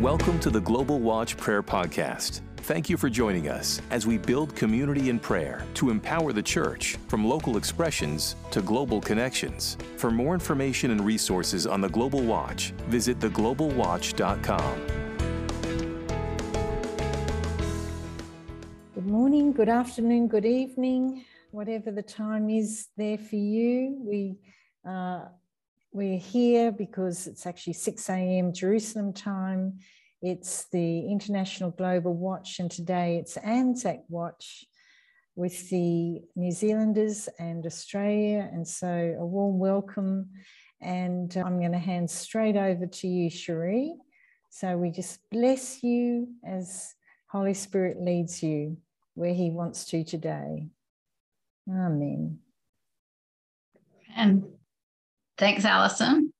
Welcome to the Global Watch Prayer Podcast. Thank you for joining us as we build community in prayer to empower the church from local expressions to global connections. For more information and resources on the Global Watch, visit theglobalwatch.com. Good morning, good afternoon, good evening, whatever the time is there for you. We uh, we're here because it's actually 6 a.m. Jerusalem time. It's the International Global Watch, and today it's Anzac Watch with the New Zealanders and Australia. And so, a warm welcome. And I'm going to hand straight over to you, Cherie. So, we just bless you as Holy Spirit leads you where He wants to today. Amen. And Thanks, Alison.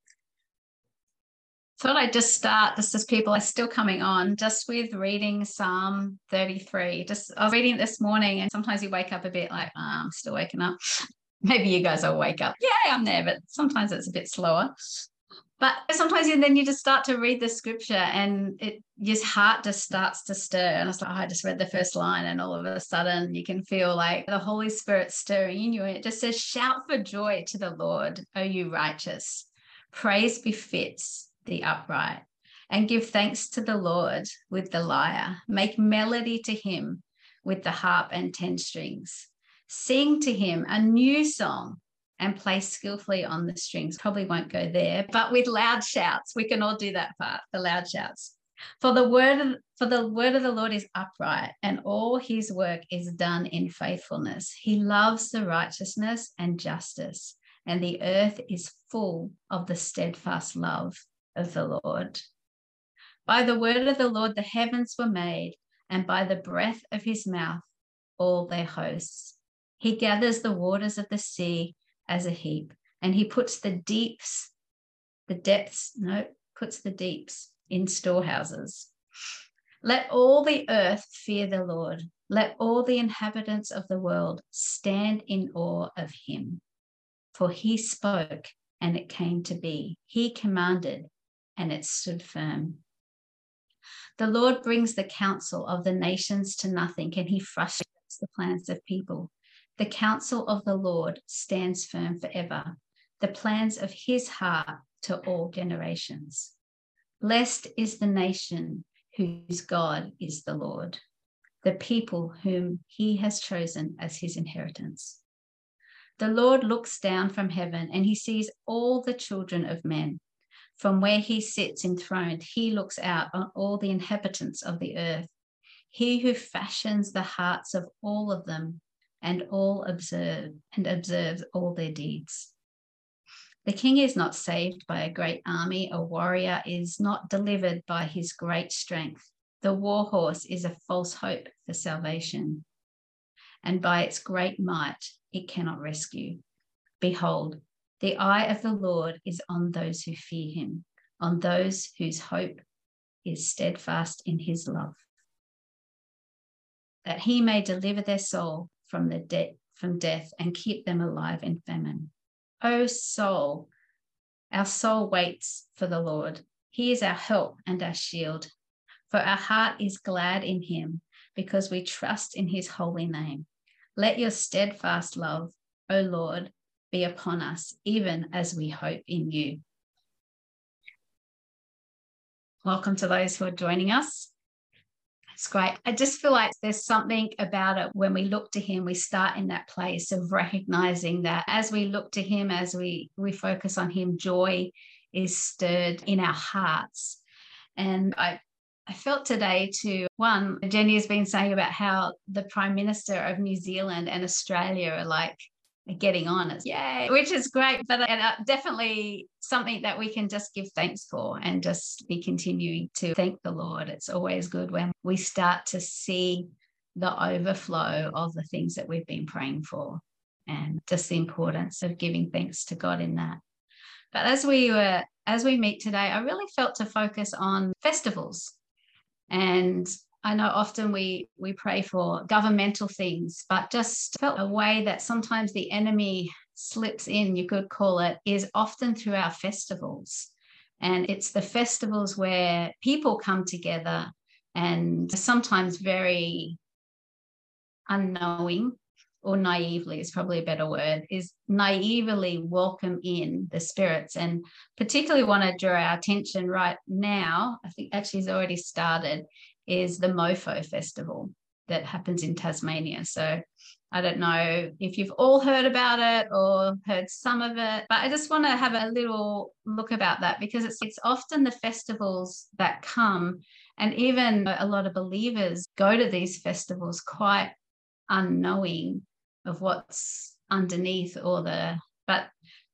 Thought I'd just start, just as people are still coming on, just with reading Psalm 33. Just I was reading it this morning, and sometimes you wake up a bit like, oh, I'm still waking up. Maybe you guys will wake up. Yeah, I'm there, but sometimes it's a bit slower. But sometimes you, then you just start to read the scripture and it your heart just starts to stir. And it's like, oh, I just read the first line, and all of a sudden you can feel like the Holy Spirit stirring in you. And it just says, Shout for joy to the Lord, O you righteous. Praise befits the upright. And give thanks to the Lord with the lyre. Make melody to him with the harp and ten strings. Sing to him a new song and play skillfully on the strings. Probably won't go there, but with loud shouts, we can all do that part, the loud shouts. For the word of, for the word of the Lord is upright, and all his work is done in faithfulness. He loves the righteousness and justice, and the earth is full of the steadfast love of the Lord. By the word of the Lord the heavens were made, and by the breath of his mouth all their hosts. He gathers the waters of the sea as a heap. And he puts the deeps, the depths, no, puts the deeps in storehouses. Let all the earth fear the Lord. Let all the inhabitants of the world stand in awe of him. For he spoke and it came to be. He commanded and it stood firm. The Lord brings the counsel of the nations to nothing, and he frustrates the plans of people. The counsel of the Lord stands firm forever, the plans of his heart to all generations. Blessed is the nation whose God is the Lord, the people whom he has chosen as his inheritance. The Lord looks down from heaven and he sees all the children of men. From where he sits enthroned, he looks out on all the inhabitants of the earth. He who fashions the hearts of all of them and all observe and observes all their deeds. The king is not saved by a great army, a warrior is not delivered by his great strength. The war horse is a false hope for salvation, and by its great might it cannot rescue. Behold, the eye of the Lord is on those who fear him, on those whose hope is steadfast in his love, that he may deliver their soul from the de- from death and keep them alive in famine. O soul, our soul waits for the Lord. He is our help and our shield. For our heart is glad in him because we trust in his holy name. Let your steadfast love, O Lord, be upon us, even as we hope in you. Welcome to those who are joining us. It's great. I just feel like there's something about it when we look to him, we start in that place of recognizing that as we look to him, as we we focus on him, joy is stirred in our hearts. And I I felt today to one, Jenny has been saying about how the Prime Minister of New Zealand and Australia are like getting on. It's yay, which is great, but and, uh, definitely something that we can just give thanks for and just be continuing to thank the Lord. It's always good when we start to see the overflow of the things that we've been praying for and just the importance of giving thanks to God in that. But as we were as we meet today, I really felt to focus on festivals and I know often we we pray for governmental things, but just felt a way that sometimes the enemy slips in, you could call it, is often through our festivals. And it's the festivals where people come together and sometimes very unknowing or naively is probably a better word, is naively welcome in the spirits. And particularly want to draw our attention right now, I think actually has already started, is the MOFO Festival that happens in Tasmania. So I don't know if you've all heard about it or heard some of it, but I just want to have a little look about that because it's it's often the festivals that come and even a lot of believers go to these festivals quite unknowing of what's underneath or the but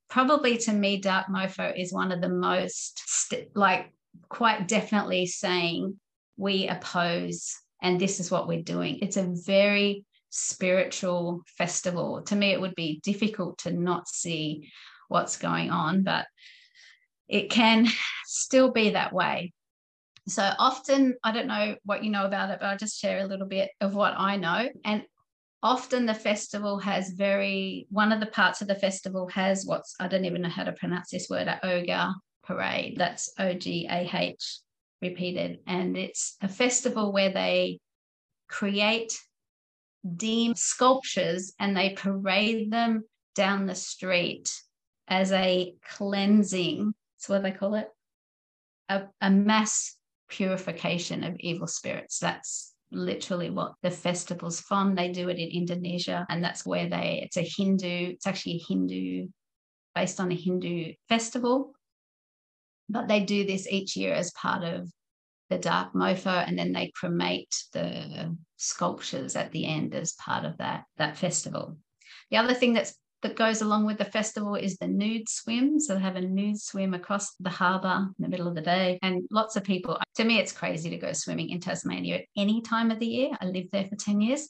probably to me dark mofo is one of the most st- like quite definitely saying we oppose and this is what we're doing. It's a very spiritual festival. To me it would be difficult to not see what's going on but it can still be that way. So often i don't know what you know about it but i'll just share a little bit of what i know. And often the festival has very one of the parts of the festival has what's i don't even know how to pronounce this word a ogre parade. That's o-g-a-h repeated and it's a festival where they create dim sculptures and they parade them down the street as a cleansing that's what they call it a, a mass purification of evil spirits that's literally what the festival's from. They do it in Indonesia, and that's where they, it's a Hindu, it's actually a Hindu, based on a Hindu festival. But they do this each year as part of the dark mofo, and then they cremate the sculptures at the end as part of that, that festival. The other thing that's that goes along with the festival is the nude swim. So they have a nude swim across the harbour in the middle of the day. And lots of people, to me, it's crazy to go swimming in Tasmania at any time of the year. I lived there for 10 years.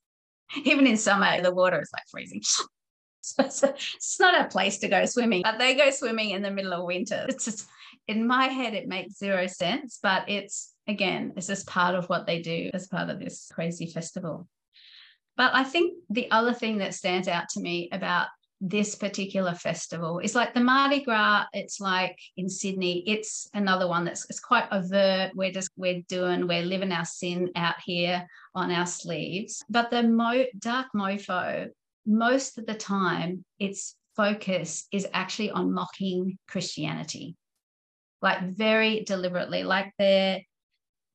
Even in summer, the water is like freezing. So it's, not a place to go swimming, but they go swimming in the middle of winter. It's just, in my head, it makes zero sense, but it's again, it's just part of what they do as part of this crazy festival. But I think the other thing that stands out to me about this particular festival is like the Mardi Gras. It's like in Sydney, it's another one that's it's quite overt. We're just we're doing we're living our sin out here on our sleeves. But the mo dark mofo, most of the time, its focus is actually on mocking Christianity, like very deliberately. Like they're,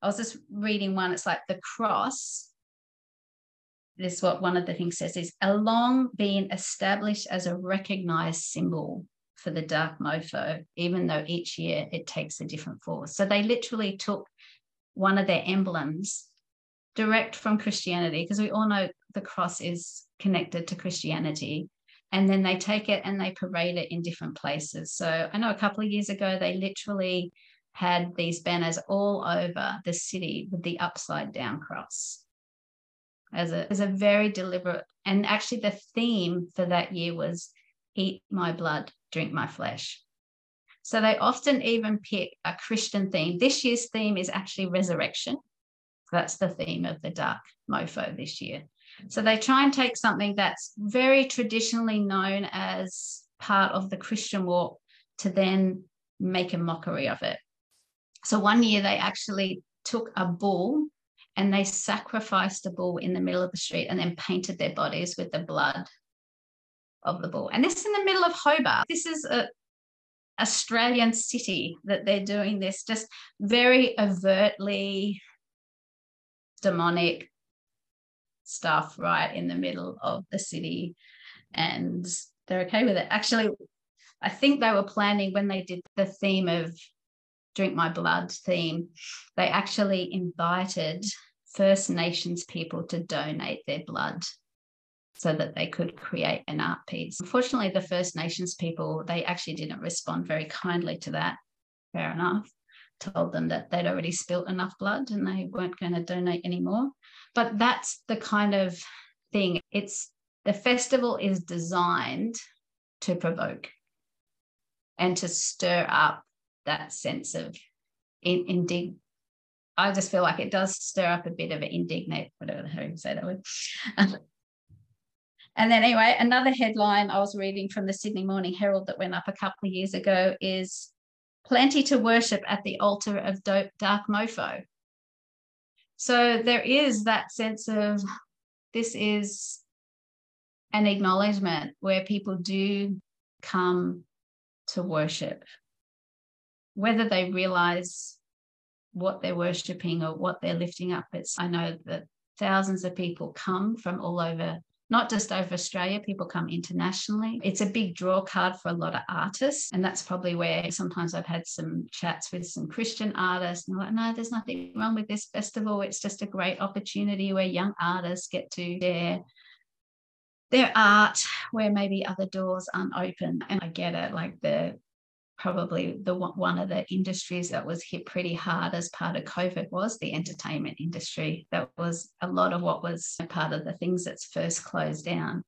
I was just reading one. It's like the cross this is what one of the things says is along being established as a recognized symbol for the dark mofo, even though each year it takes a different form. So they literally took one of their emblems direct from Christianity, because we all know the cross is connected to Christianity. And then they take it and they parade it in different places. So I know a couple of years ago, they literally had these banners all over the city with the upside down cross as a, as a very deliberate and actually the theme for that year was eat my blood drink my flesh so they often even pick a christian theme this year's theme is actually resurrection that's the theme of the dark mofo this year so they try and take something that's very traditionally known as part of the christian walk to then make a mockery of it so one year they actually took a bull and they sacrificed a bull in the middle of the street and then painted their bodies with the blood of the bull. And this is in the middle of Hobart. This is a Australian city that they're doing this, just very overtly demonic stuff right in the middle of the city. And they're okay with it. Actually, I think they were planning when they did the theme of drink my blood theme, they actually invited First Nations people to donate their blood so that they could create an art piece. Unfortunately, the First Nations people, they actually didn't respond very kindly to that. Fair enough. Told them that they'd already spilt enough blood and they weren't going to donate anymore. But that's the kind of thing. It's the festival is designed to provoke and to stir up that sense of indig. I just feel like it does stir up a bit of an indignate, whatever how you say that word. and then anyway, another headline I was reading from the Sydney Morning Herald that went up a couple of years ago is plenty to worship at the altar of dark mofo. So there is that sense of this is an acknowledgement where people do come to worship, whether they realize what they're worshiping or what they're lifting up. It's I know that thousands of people come from all over not just over Australia, people come internationally. It's a big draw card for a lot of artists. And that's probably where sometimes I've had some chats with some Christian artists and they're like, no, there's nothing wrong with this festival. It's just a great opportunity where young artists get to share their art where maybe other doors aren't open. And I get it, like the probably the one of the industries that was hit pretty hard as part of COVID was the entertainment industry. That was a lot of what was part of the things that's first closed down.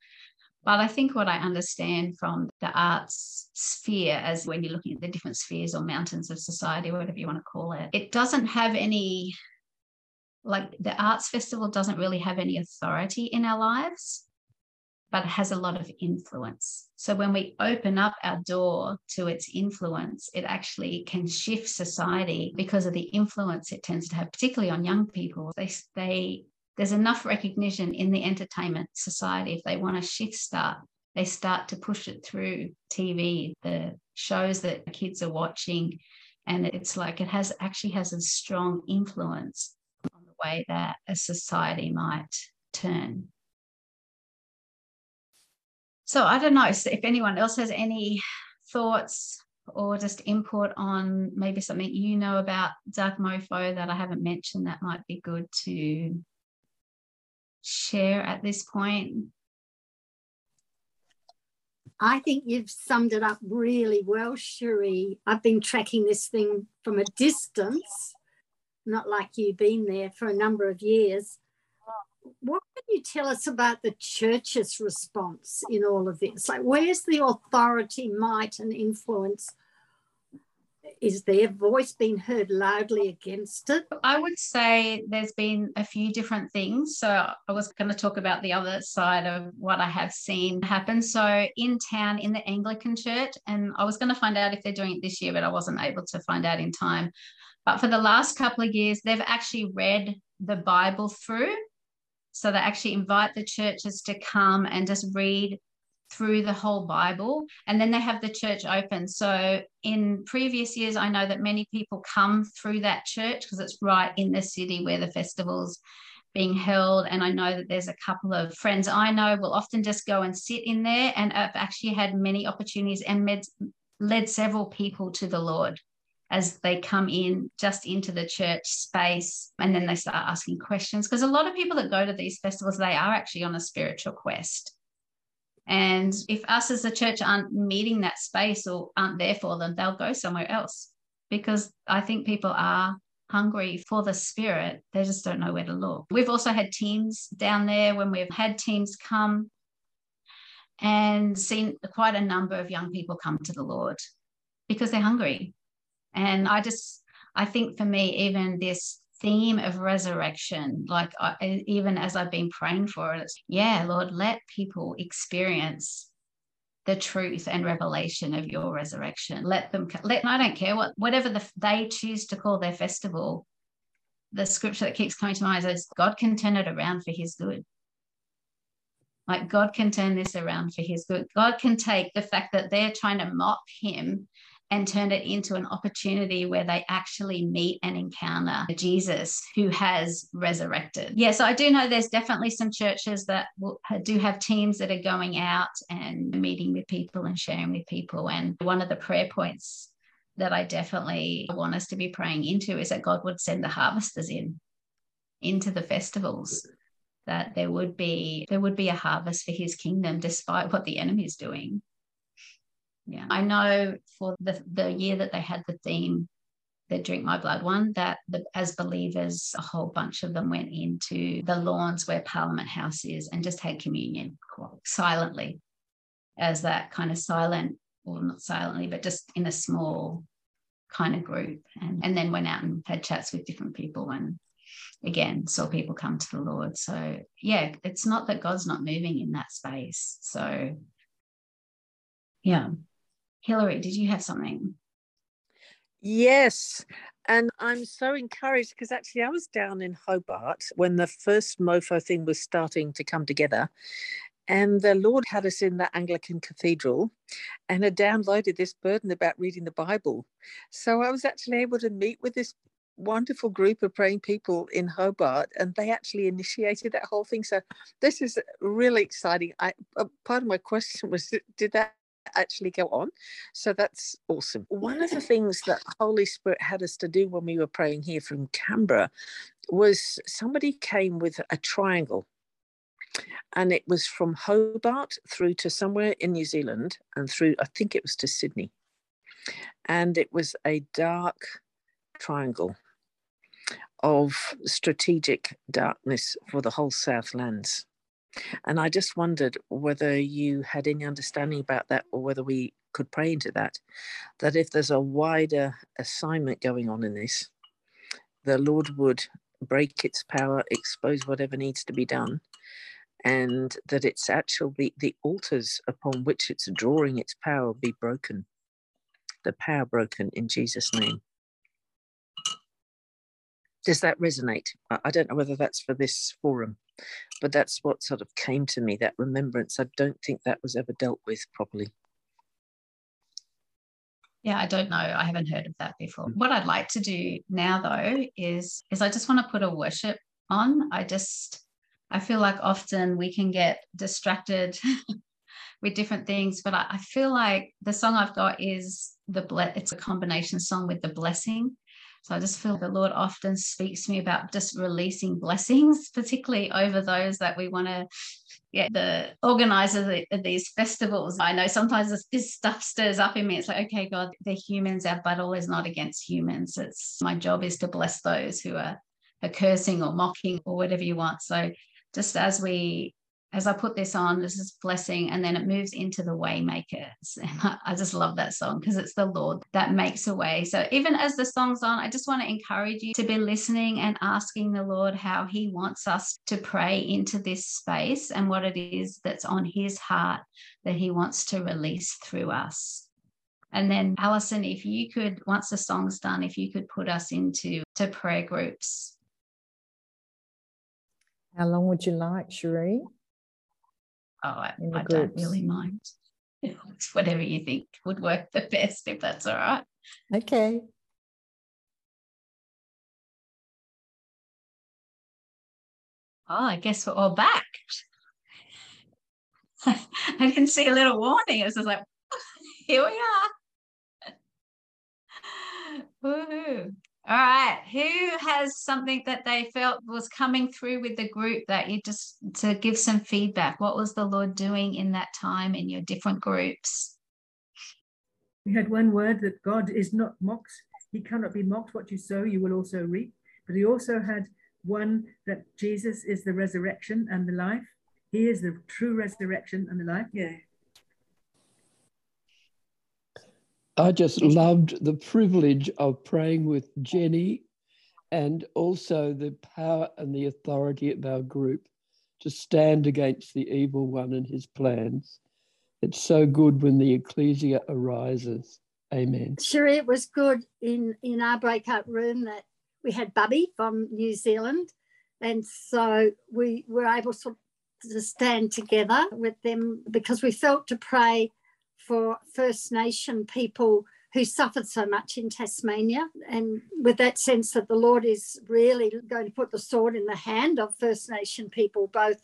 But I think what I understand from the arts sphere, as when you're looking at the different spheres or mountains of society, whatever you want to call it, it doesn't have any, like the arts festival doesn't really have any authority in our lives but it has a lot of influence. So when we open up our door to its influence, it actually can shift society because of the influence it tends to have, particularly on young people. They, they there's enough recognition in the entertainment society if they want to shift start they start to push it through tv the shows that kids are watching and it's like it has actually has a strong influence on the way that a society might turn so I don't know if anyone else has any thoughts or just input on maybe something you know about Dark Mofo that I haven't mentioned that might be good to share at this point. I think you've summed it up really well, Cherie. I've been tracking this thing from a distance, not like you've been there for a number of years what can you tell us about the church's response in all of this? Like, where's the authority, might, and influence? Is their voice being heard loudly against it? I would say there's been a few different things. So I was going to talk about the other side of what I have seen happen. So in town, in the Anglican church, and I was going to find out if they're doing it this year, but I wasn't able to find out in time. But for the last couple of years, they've actually read the Bible through so they actually invite the churches to come and just read through the whole Bible. And then they have the church open. So in previous years, I know that many people come through that church because it's right in the city where the festival's being held. And I know that there's a couple of friends I know will often just go and sit in there. And I've actually had many opportunities and med- led several people to the Lord as they come in just into the church space and then they start asking questions. Because a lot of people that go to these festivals they are actually on a spiritual quest. And if us as a church aren't meeting that space or aren't there for them they'll go somewhere else. Because i think people are hungry for the spirit they just don't know where to look. We've also had teams down there when we've had teams come and seen quite a number of young people come to the lord because they're hungry and I just, I think for me, even this theme of resurrection, like I, even as I've been praying for it, it's, yeah, Lord, let people experience the truth and revelation of your resurrection. Let them, let, I don't care what, whatever the, they choose to call their festival. The scripture that keeps coming to mind is God can turn it around for his good. Like God can turn this around for his good. God can take the fact that they're trying to mop him and turn it into an opportunity where they actually meet and encounter Jesus who has resurrected. Yeah, so I do know there's definitely some churches that will, do have teams that are going out and meeting with people and sharing with people. And one of the prayer points that I definitely want us to be praying into is that God would send the harvesters in into the festivals that there would be there would be a harvest for his kingdom despite what the enemy is doing yeah. I know for the, the year that they had the theme, the Drink My Blood one, that the, as believers, a whole bunch of them went into the lawns where Parliament House is and just had communion silently as that kind of silent, or not silently, but just in a small kind of group. And, and then went out and had chats with different people and again saw people come to the Lord. So yeah, it's not that God's not moving in that space. So yeah. Hilary, did you have something? Yes. And I'm so encouraged because actually I was down in Hobart when the first MOFO thing was starting to come together. And the Lord had us in the Anglican Cathedral and had downloaded this burden about reading the Bible. So I was actually able to meet with this wonderful group of praying people in Hobart, and they actually initiated that whole thing. So this is really exciting. I uh, part of my question was, did that actually go on? So that's awesome. One of the things that Holy Spirit had us to do when we were praying here from Canberra was somebody came with a triangle. And it was from Hobart through to somewhere in New Zealand and through, I think it was to Sydney. And it was a dark triangle of strategic darkness for the whole Southlands. And I just wondered whether you had any understanding about that or whether we could pray into that. That if there's a wider assignment going on in this, the Lord would break its power, expose whatever needs to be done, and that it's actually the altars upon which it's drawing its power be broken. The power broken in Jesus' name does that resonate? I don't know whether that's for this forum, but that's what sort of came to me that remembrance. I don't think that was ever dealt with properly. Yeah, I don't know. I haven't heard of that before. Mm. What I'd like to do now though is is I just want to put a worship on. I just I feel like often we can get distracted with different things, but I, I feel like the song I've got is the ble- it's a combination song with the blessing so I just feel the Lord often speaks to me about just releasing blessings, particularly over those that we want to get the organizers of these festivals. I know sometimes this, this, stuff stirs up in me. It's like, okay, God, they're humans. Our battle is not against humans. It's my job is to bless those who are, are cursing or mocking or whatever you want. So just as we as I put this on, this is blessing, and then it moves into the waymakers. And I, just love that song because it's the Lord that makes a way. So even as the song's on, I just want to encourage you to be listening and asking the Lord how He wants us to pray into this space and what it is that's on His heart that He wants to release through us. And then, Alison, if you could, once the song's done, if you could put us into to prayer groups. How long would you like, Cherie? Oh, I, I don't really mind. It's whatever you think would work the best, if that's all right. Okay. Oh, I guess we're all back. I didn't see a little warning. It was just like, here we are. Woohoo. All right. Who has something that they felt was coming through with the group that you just to give some feedback? What was the Lord doing in that time in your different groups? We had one word that God is not mocked. He cannot be mocked. What you sow, you will also reap. But he also had one that Jesus is the resurrection and the life. He is the true resurrection and the life. Yeah. I just loved the privilege of praying with Jenny and also the power and the authority of our group to stand against the evil one and his plans. It's so good when the ecclesia arises. Amen. Sure, it was good in, in our breakout room that we had Bubby from New Zealand. And so we were able to, to stand together with them because we felt to pray for First Nation people who suffered so much in Tasmania, and with that sense that the Lord is really going to put the sword in the hand of First Nation people, both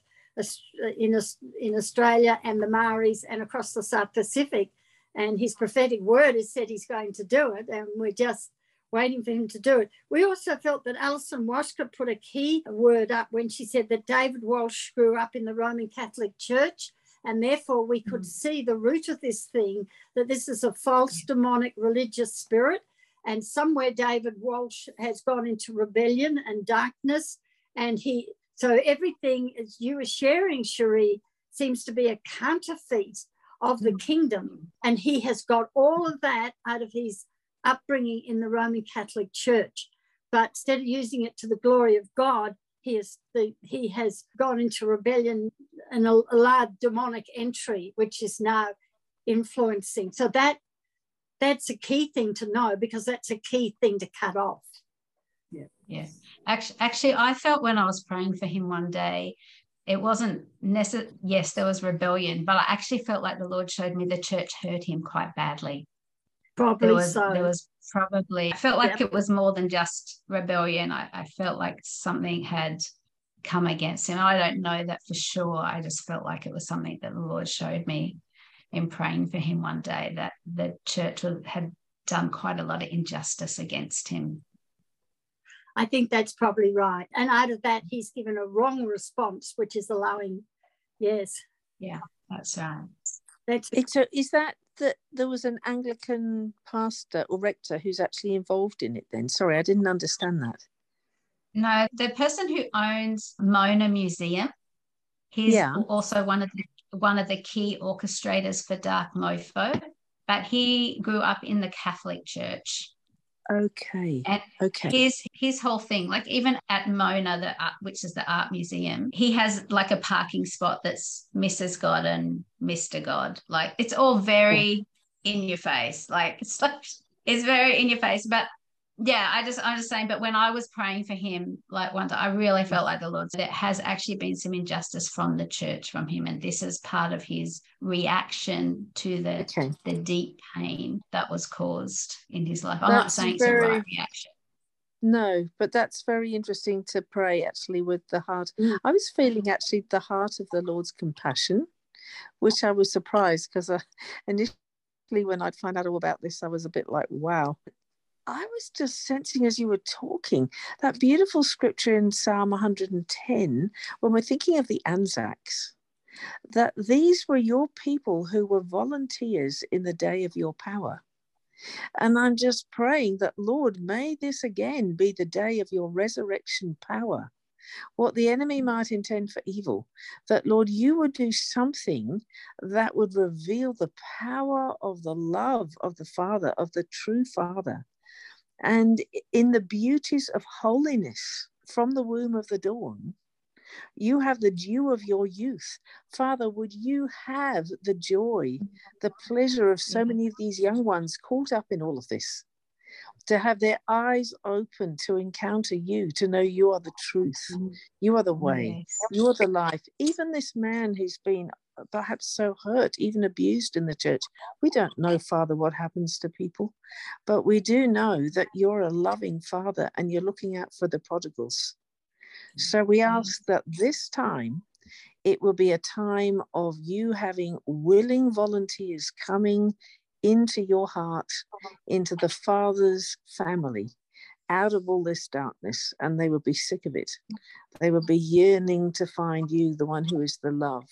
in, in Australia and the Maoris and across the South Pacific. And his prophetic word has said he's going to do it, and we're just waiting for him to do it. We also felt that Alison Washka put a key word up when she said that David Walsh grew up in the Roman Catholic Church and therefore, we could mm. see the root of this thing that this is a false demonic religious spirit. And somewhere David Walsh has gone into rebellion and darkness. And he, so everything as you were sharing, Cherie, seems to be a counterfeit of the mm. kingdom. And he has got all of that out of his upbringing in the Roman Catholic Church. But instead of using it to the glory of God, he has the, he has gone into rebellion and a allowed demonic entry, which is now influencing. So that that's a key thing to know because that's a key thing to cut off. Yeah. Yeah. Actually, actually, I felt when I was praying for him one day, it wasn't necessary. Yes, there was rebellion, but I actually felt like the Lord showed me the church hurt him quite badly. Probably there was, so. There was probably, I felt like Yep. it was more than just rebellion. I, I felt like something had come against him. I don't know that for sure. I just felt like it was something that the Lord showed me in praying for him one day that the church had done quite a lot of injustice against him. I think that's probably right. And out of that, he's given a wrong response, which is allowing, yes, Yeah, That's right. that's It's a, is that that there was an Anglican pastor or rector who's actually involved in it then? Sorry, I didn't understand that. No, the person who owns Mona Museum, he's Yeah. also one of the one of the key orchestrators for Dark Mofo, but he grew up in the Catholic Church. Okay. And Okay. his his whole thing, like even at Mona, the art, which is the art museum, he has like a parking spot that's Mrs. God and Mr. God. Like it's all very in your face. Like it's like it's very in your face. But yeah, I just I'm just saying. But when I was praying for him, like one time, I really felt like the Lord said there has actually been some injustice from the church from him, and this is part of his reaction to the Okay. the deep pain that was caused in his life. I'm not That's saying it's a very- right reaction. No, but that's very interesting to pray actually with the heart. Mm. I was feeling actually the heart of the Lord's compassion, which I was surprised because I, initially when I'd find out all about this, I was a bit like, wow. I was just sensing as you were talking that beautiful scripture in Psalm 110 when we're thinking of the Anzacs, that these were your people who were volunteers in the day of your power. And I'm just praying that, Lord, may this again be the day of your resurrection power. What the enemy might intend for evil, that, Lord, you would do something that would reveal the power of the love of the Father, of the true Father, and in the beauties of holiness from the womb of the dawn. You have the dew of your youth. Father, would you have the joy the pleasure of so mm. many of these young ones caught up in all of this, to have their eyes open to encounter you, to know you are the truth, mm-hmm. you are the way, Yes. you are the life. Even this man who's been uh, perhaps so hurt, even abused in the church, we don't know, Father, what happens to people, but we do know that you're a loving Father and you're looking out for the prodigals. So we mm-hmm. ask that this time it will be a time of you having willing volunteers coming into your heart, into the Father's family, out of all this darkness, and they will be sick of it. They will be yearning to find you, the one who is the love,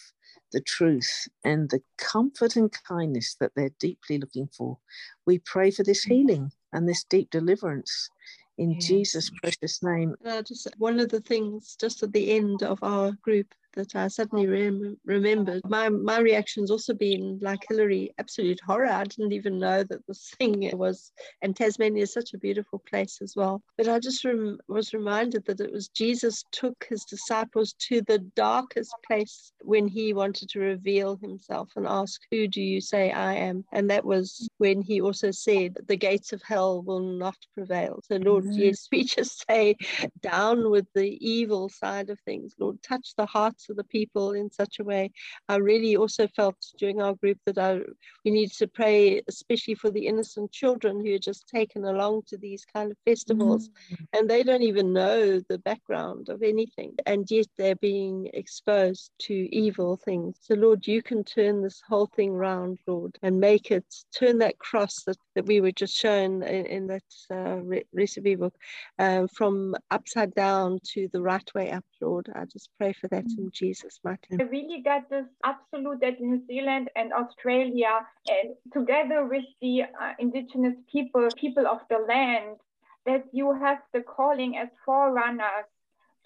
the truth, and the comfort and kindness that they're deeply looking for. We pray for this healing and this deep deliverance in Yes. Jesus' precious name. Uh, just one of the things just at the end of our group that I suddenly rem- remembered. My my reaction's also been like Hillary, absolute horror. I didn't even know that this thing was, and Tasmania is such a beautiful place as well. But I just rem- was reminded that it was Jesus took his disciples to the darkest place when he wanted to reveal himself and ask, "Who do you say I am?" And that was when he also said, "The gates of hell will not prevail." So Lord, Mhm. yes, we just say, down with the evil side of things. Lord, touch the hearts of the people in such a way. I really also felt during our group that I, we need to pray, especially for the innocent children who are just taken along to these kind of festivals and they don't even know the background of anything. And yet they're being exposed to evil things. So, Lord, you can turn this whole thing round, Lord, and make it turn that cross that, that we were just shown in, in that uh, re- recipe book um, from upside down to the right way up, Lord. I just pray for that in Jesus' mighty I really got this absolute that New Zealand and Australia, and together with the uh, indigenous people, people of the land, that you have the calling as forerunners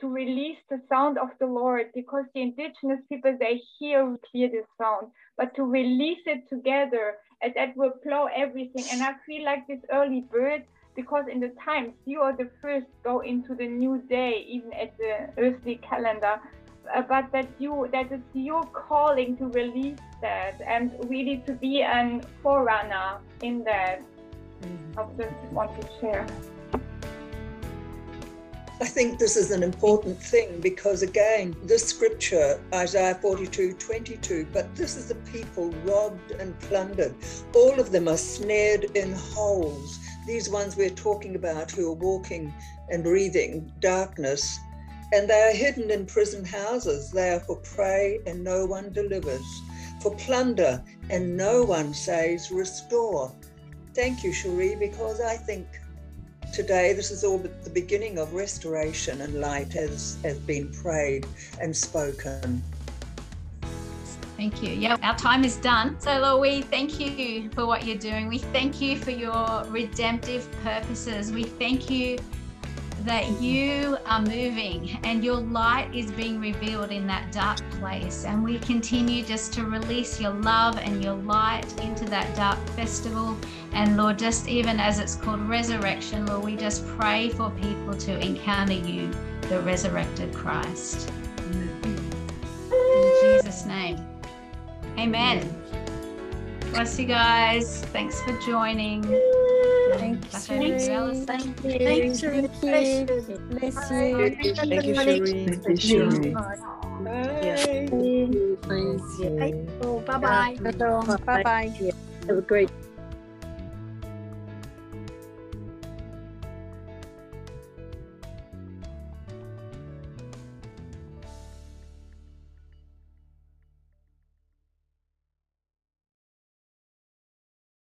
to release the sound of the Lord, because the indigenous people they hear clear the sound, but to release it together, and that will flow everything. And I feel like this early bird. Because in the times you are the first go into the new day, even at the earthly calendar, Uh, but that you that it's your calling to release that and really to be an forerunner in that mm-hmm. I just want to share. I think this is an important thing because, again, this scripture, Isaiah 42 22, but this is a people robbed and plundered. All of them are snared in holes. These ones we're talking about who are walking and breathing darkness, and they are hidden in prison houses. They are for prey, and no one delivers, for plunder, and no one says, Restore. Thank you, Cherie, because I think today this is all the beginning of restoration and light has, has been prayed and spoken. Thank you. Yeah, our time is done. So, Lord, we thank you for what you're doing. We thank you for your redemptive purposes. We thank you that you are moving and your light is being revealed in that dark place. And we continue just to release your love and your light into that dark festival. And Lord, just even as it's called resurrection, Lord, we just pray for people to encounter you, the resurrected Christ. In Jesus' name. Amen. Bless you guys. Thanks for joining. Thank Back you. over to you, Alison. Thank you. Thanks, Cherie. Thank you. Bless you. Thank you, Cherie. Thank you, Cherie. Bye bye. Bye bye. Have a great